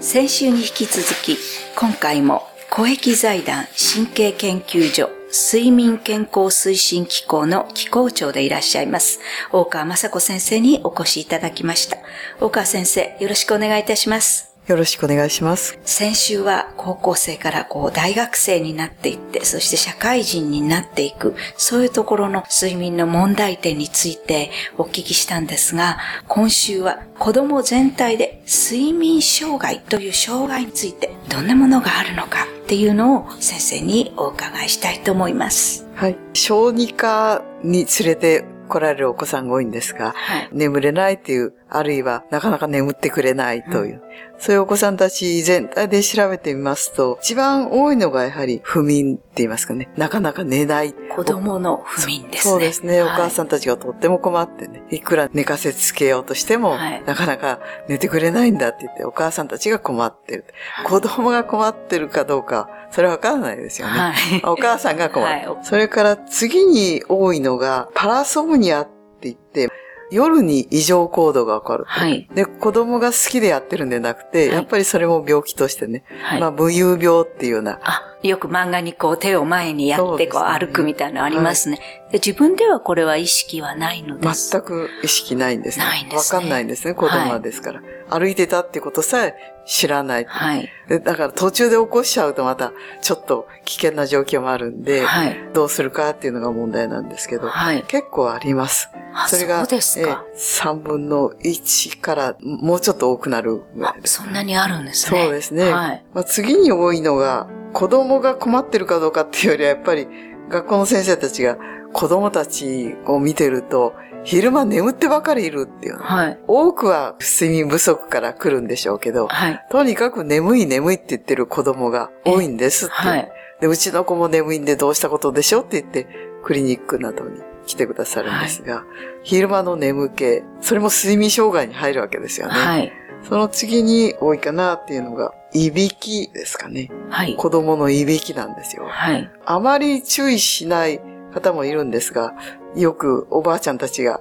先週に引き続き、今回も公益財団神経研究所睡眠健康推進機構の機構長でいらっしゃいます。大川雅子先生にお越しいただきました。大川先生、よろしくお願いいたします。よろしくお願いします。先週は高校生からこう大学生になっていって、そして社会人になっていく、そういうところの睡眠の問題点についてお聞きしたんですが、今週は子供全体で睡眠障害という障害についてどんなものがあるのかっていうのを先生にお伺いしたいと思います。はい。小児科に連れて来られるお子さんが多いんですが、はい、眠れないっていう、あるいはなかなか眠ってくれないという、うん、そういうお子さんたち全体で調べてみますと、一番多いのがやはり不眠って言いますかね、なかなか寝ない。子供の不眠ですね。そうですね、はい、お母さんたちがとっても困ってね、いくら寝かせつけようとしても、はい、なかなか寝てくれないんだって言って、お母さんたちが困ってる。子供が困ってるかどうか、それわからないですよね。はい、お母さんが困る。はい、それから次に多いのが、パラソムニアって言って、夜に異常行動が起こる。はい。で、子供が好きでやってるんでなくて、はい、やっぱりそれも病気としてね。はい。まあ、無遊病っていうような。あ、よく漫画にこう手を前にやってこう歩くみたいなのありますね。はい、で自分ではこれは意識はないのです。全く意識ないんですね。ないんですね。わかんないんですね、子供ですから。歩いてたってことさえ知らない。はい。だから途中で起こしちゃうとまたちょっと危険な状況もあるんで、はい、どうするかっていうのが問題なんですけど、はい、結構あります。それが、そうですか、え3分の1からもうちょっと多くなるぐらいです。そんなにあるんですね。そうですね。はい、まあ、次に多いのが、子供が困ってるかどうかっていうよりはやっぱり学校の先生たちが子供たちを見てると、昼間眠ってばかりいるっていうの。はい。多くは睡眠不足から来るんでしょうけど、はい。とにかく眠い眠いって言ってる子供が多いんですって。はい。で、うちの子も眠いんでどうしたことでしょって言って、クリニックなどに来てくださるんですが、はい、昼間の眠気、それも睡眠障害に入るわけですよね。はい。その次に多いかなっていうのが、いびきですかね。はい。子供のいびきなんですよ。はい。あまり注意しない方もいるんですが、よくおばあちゃんたちが、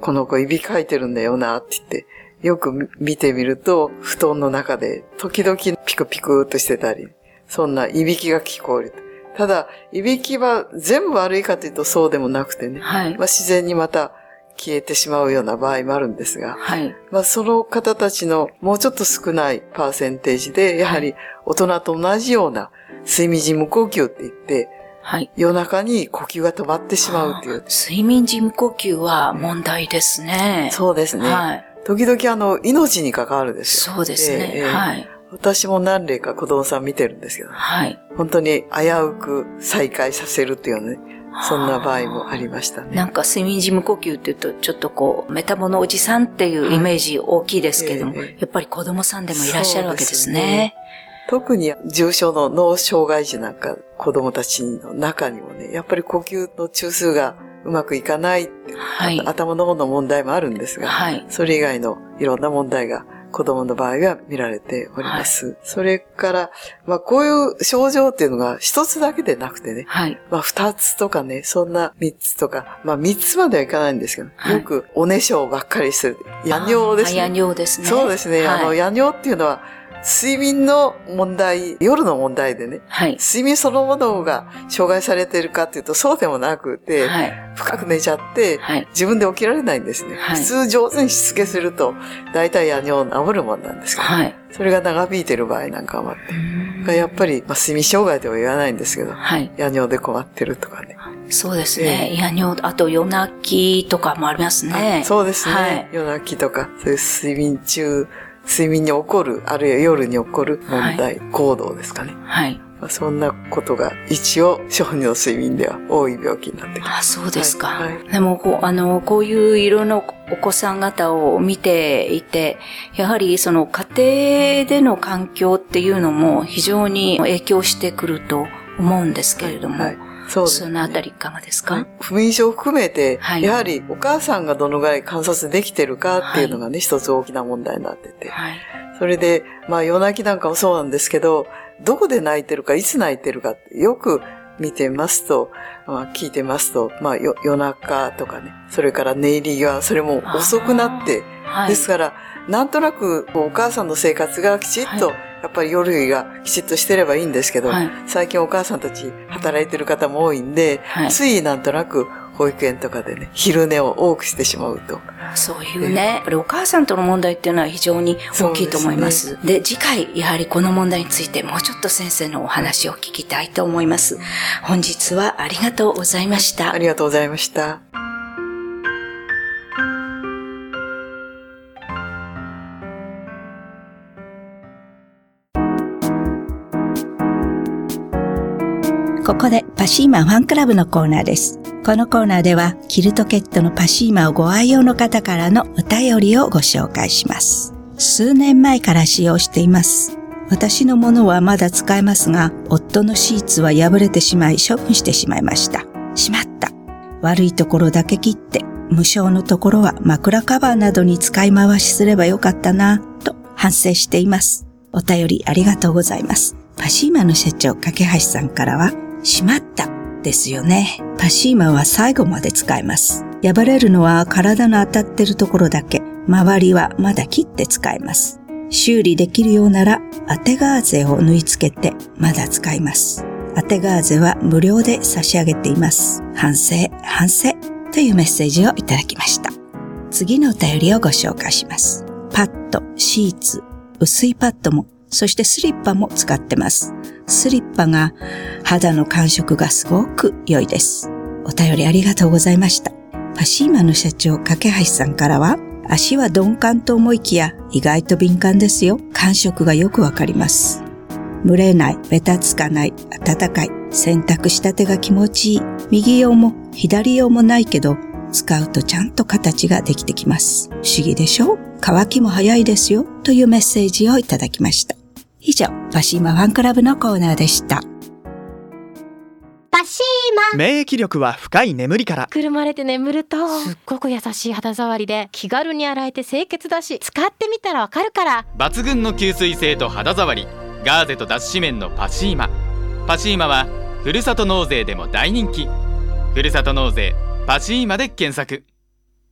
この子いびかいてるんだよなって言って、よく見てみると、布団の中で時々ピクピクっとしてたり、そんないびきが聞こえる。ただ、いびきは全部悪いかというとそうでもなくてね、はい、まあ、自然にまた消えてしまうような場合もあるんですが、はい、まあ、その方たちのもうちょっと少ないパーセンテージで、やはり大人と同じような睡眠時無呼吸って言って、はい、夜中に呼吸が止まってしまうという。睡眠時無呼吸は問題ですね。そうですね。はい、時々あの、命に関わるですよ。そうですね。えー、はい。私も何例か子供さん見てるんですけど、はい。本当に危うく再開させるっていうね、そんな場合もありましたね。なんか睡眠時無呼吸って言うと、ちょっとこう、メタボのおじさんっていうイメージ大きいですけども、はいえー、やっぱり子供さんでもいらっしゃるわけですね。特に重症の脳障害児なんか子供たちの中にもね、やっぱり呼吸の中枢がうまくいかない、はい、頭の方の問題もあるんですが、はい、それ以外のいろんな問題が子供の場合は見られております。はい、それから、まあこういう症状っていうのが一つだけでなくてね、はい、まあ二つとかね、そんな三つとか、まあ三つまではいかないんですけど、はい、よくおねしょばっかりする。夜尿ですね。夜尿ですね。そうですね。あの、夜尿っていうのは、睡眠の問題、夜の問題でね、はい、睡眠そのものが障害されているかっていうとそうでもなくて、はい、深く寝ちゃって、はい、自分で起きられないんですね。普通上手にしつけすると、大体夜尿治るもんなんですけど、それが長引いてる場合なんかもあって、やっぱり、まあ、睡眠障害とは言わないんですけど、夜尿で困ってるとかね。そうですね。えー、夜尿、あと夜泣きとかもありますね。そうですね。夜泣きとか、そういう睡眠中、睡眠に起こる、あるいは夜に起こる問題、はい、行動ですかね。はい。まあ、そんなことが一応、小児の睡眠では多い病気になってきます。あ、そうですか。はい、でもこう、あの、こういう色のお子さん方を見ていて、やはりその家庭での環境っていうのも非常に影響してくると思うんですけれども、はいはいそう、ね、そのあたりいかがですか？不眠症を含めて、はい、やはりお母さんがどのぐらい観察できてるかっていうのがね、はい、一つ大きな問題になってて。はい、それで、まあ夜泣きなんかもそうなんですけど、どこで泣いてるか、いつ泣いてるかってよく見てますと、まあ、聞いてますと、まあ夜中とかね、それから寝入りが、それも遅くなってはい、ですから、なんとなくお母さんの生活がきちっと、やっぱり夜がきちっとしてればいいんですけど、はい、最近お母さんたち働いてる方も多いんで、はい、ついなんとなく保育園とかでね、昼寝を多くしてしまうと。そういうね、やっぱりお母さんとの問題っていうのは非常に大きいと思います。で、ね、次回、やはりこの問題についてもうちょっと先生のお話を聞きたいと思います。本日はありがとうございました。ありがとうございました。ここでパシーマファンクラブのコーナーです。このコーナーではキルトケットのパシーマをご愛用の方からのお便りをご紹介します。数年前から使用しています。私のものはまだ使えますが、夫のシーツは破れてしまい処分してしまいました。しまった。悪いところだけ切って、無償のところは枕カバーなどに使い回しすればよかったな、と反省しています。お便りありがとうございます。パシーマの社長、架橋さんからは、しまったですよね。パシーマは最後まで使えます。破れるのは体の当たってるところだけ。周りはまだ切って使えます。修理できるようなら当てガーゼを縫い付けてまだ使います。当てガーゼは無料で差し上げています。反省、反省というメッセージをいただきました。次のお便りをご紹介します。パッド、シーツ、薄いパッドもそしてスリッパも使ってます。スリッパが肌の感触がすごく良いです。お便りありがとうございました。パシーマの社長、架橋さんからは、足は鈍感と思いきや意外と敏感ですよ。感触がよくわかります。蒸れない、べたつかない、暖かい、洗濯したてが気持ちいい。右用も左用もないけど、使うとちゃんと形ができてきます。不思議でしょ？乾きも早いですよ。というメッセージをいただきました。以上、パシーマファンクラブのコーナーでした。パシーマ免疫力は深い眠りからくるまれて眠るとすっごく優しい肌触りで気軽に洗えて清潔だし使ってみたらわかるから抜群の吸水性と肌触りガーゼと脱脂綿のパシーマパシーマはふるさと納税でも大人気ふるさと納税パチーマで検索。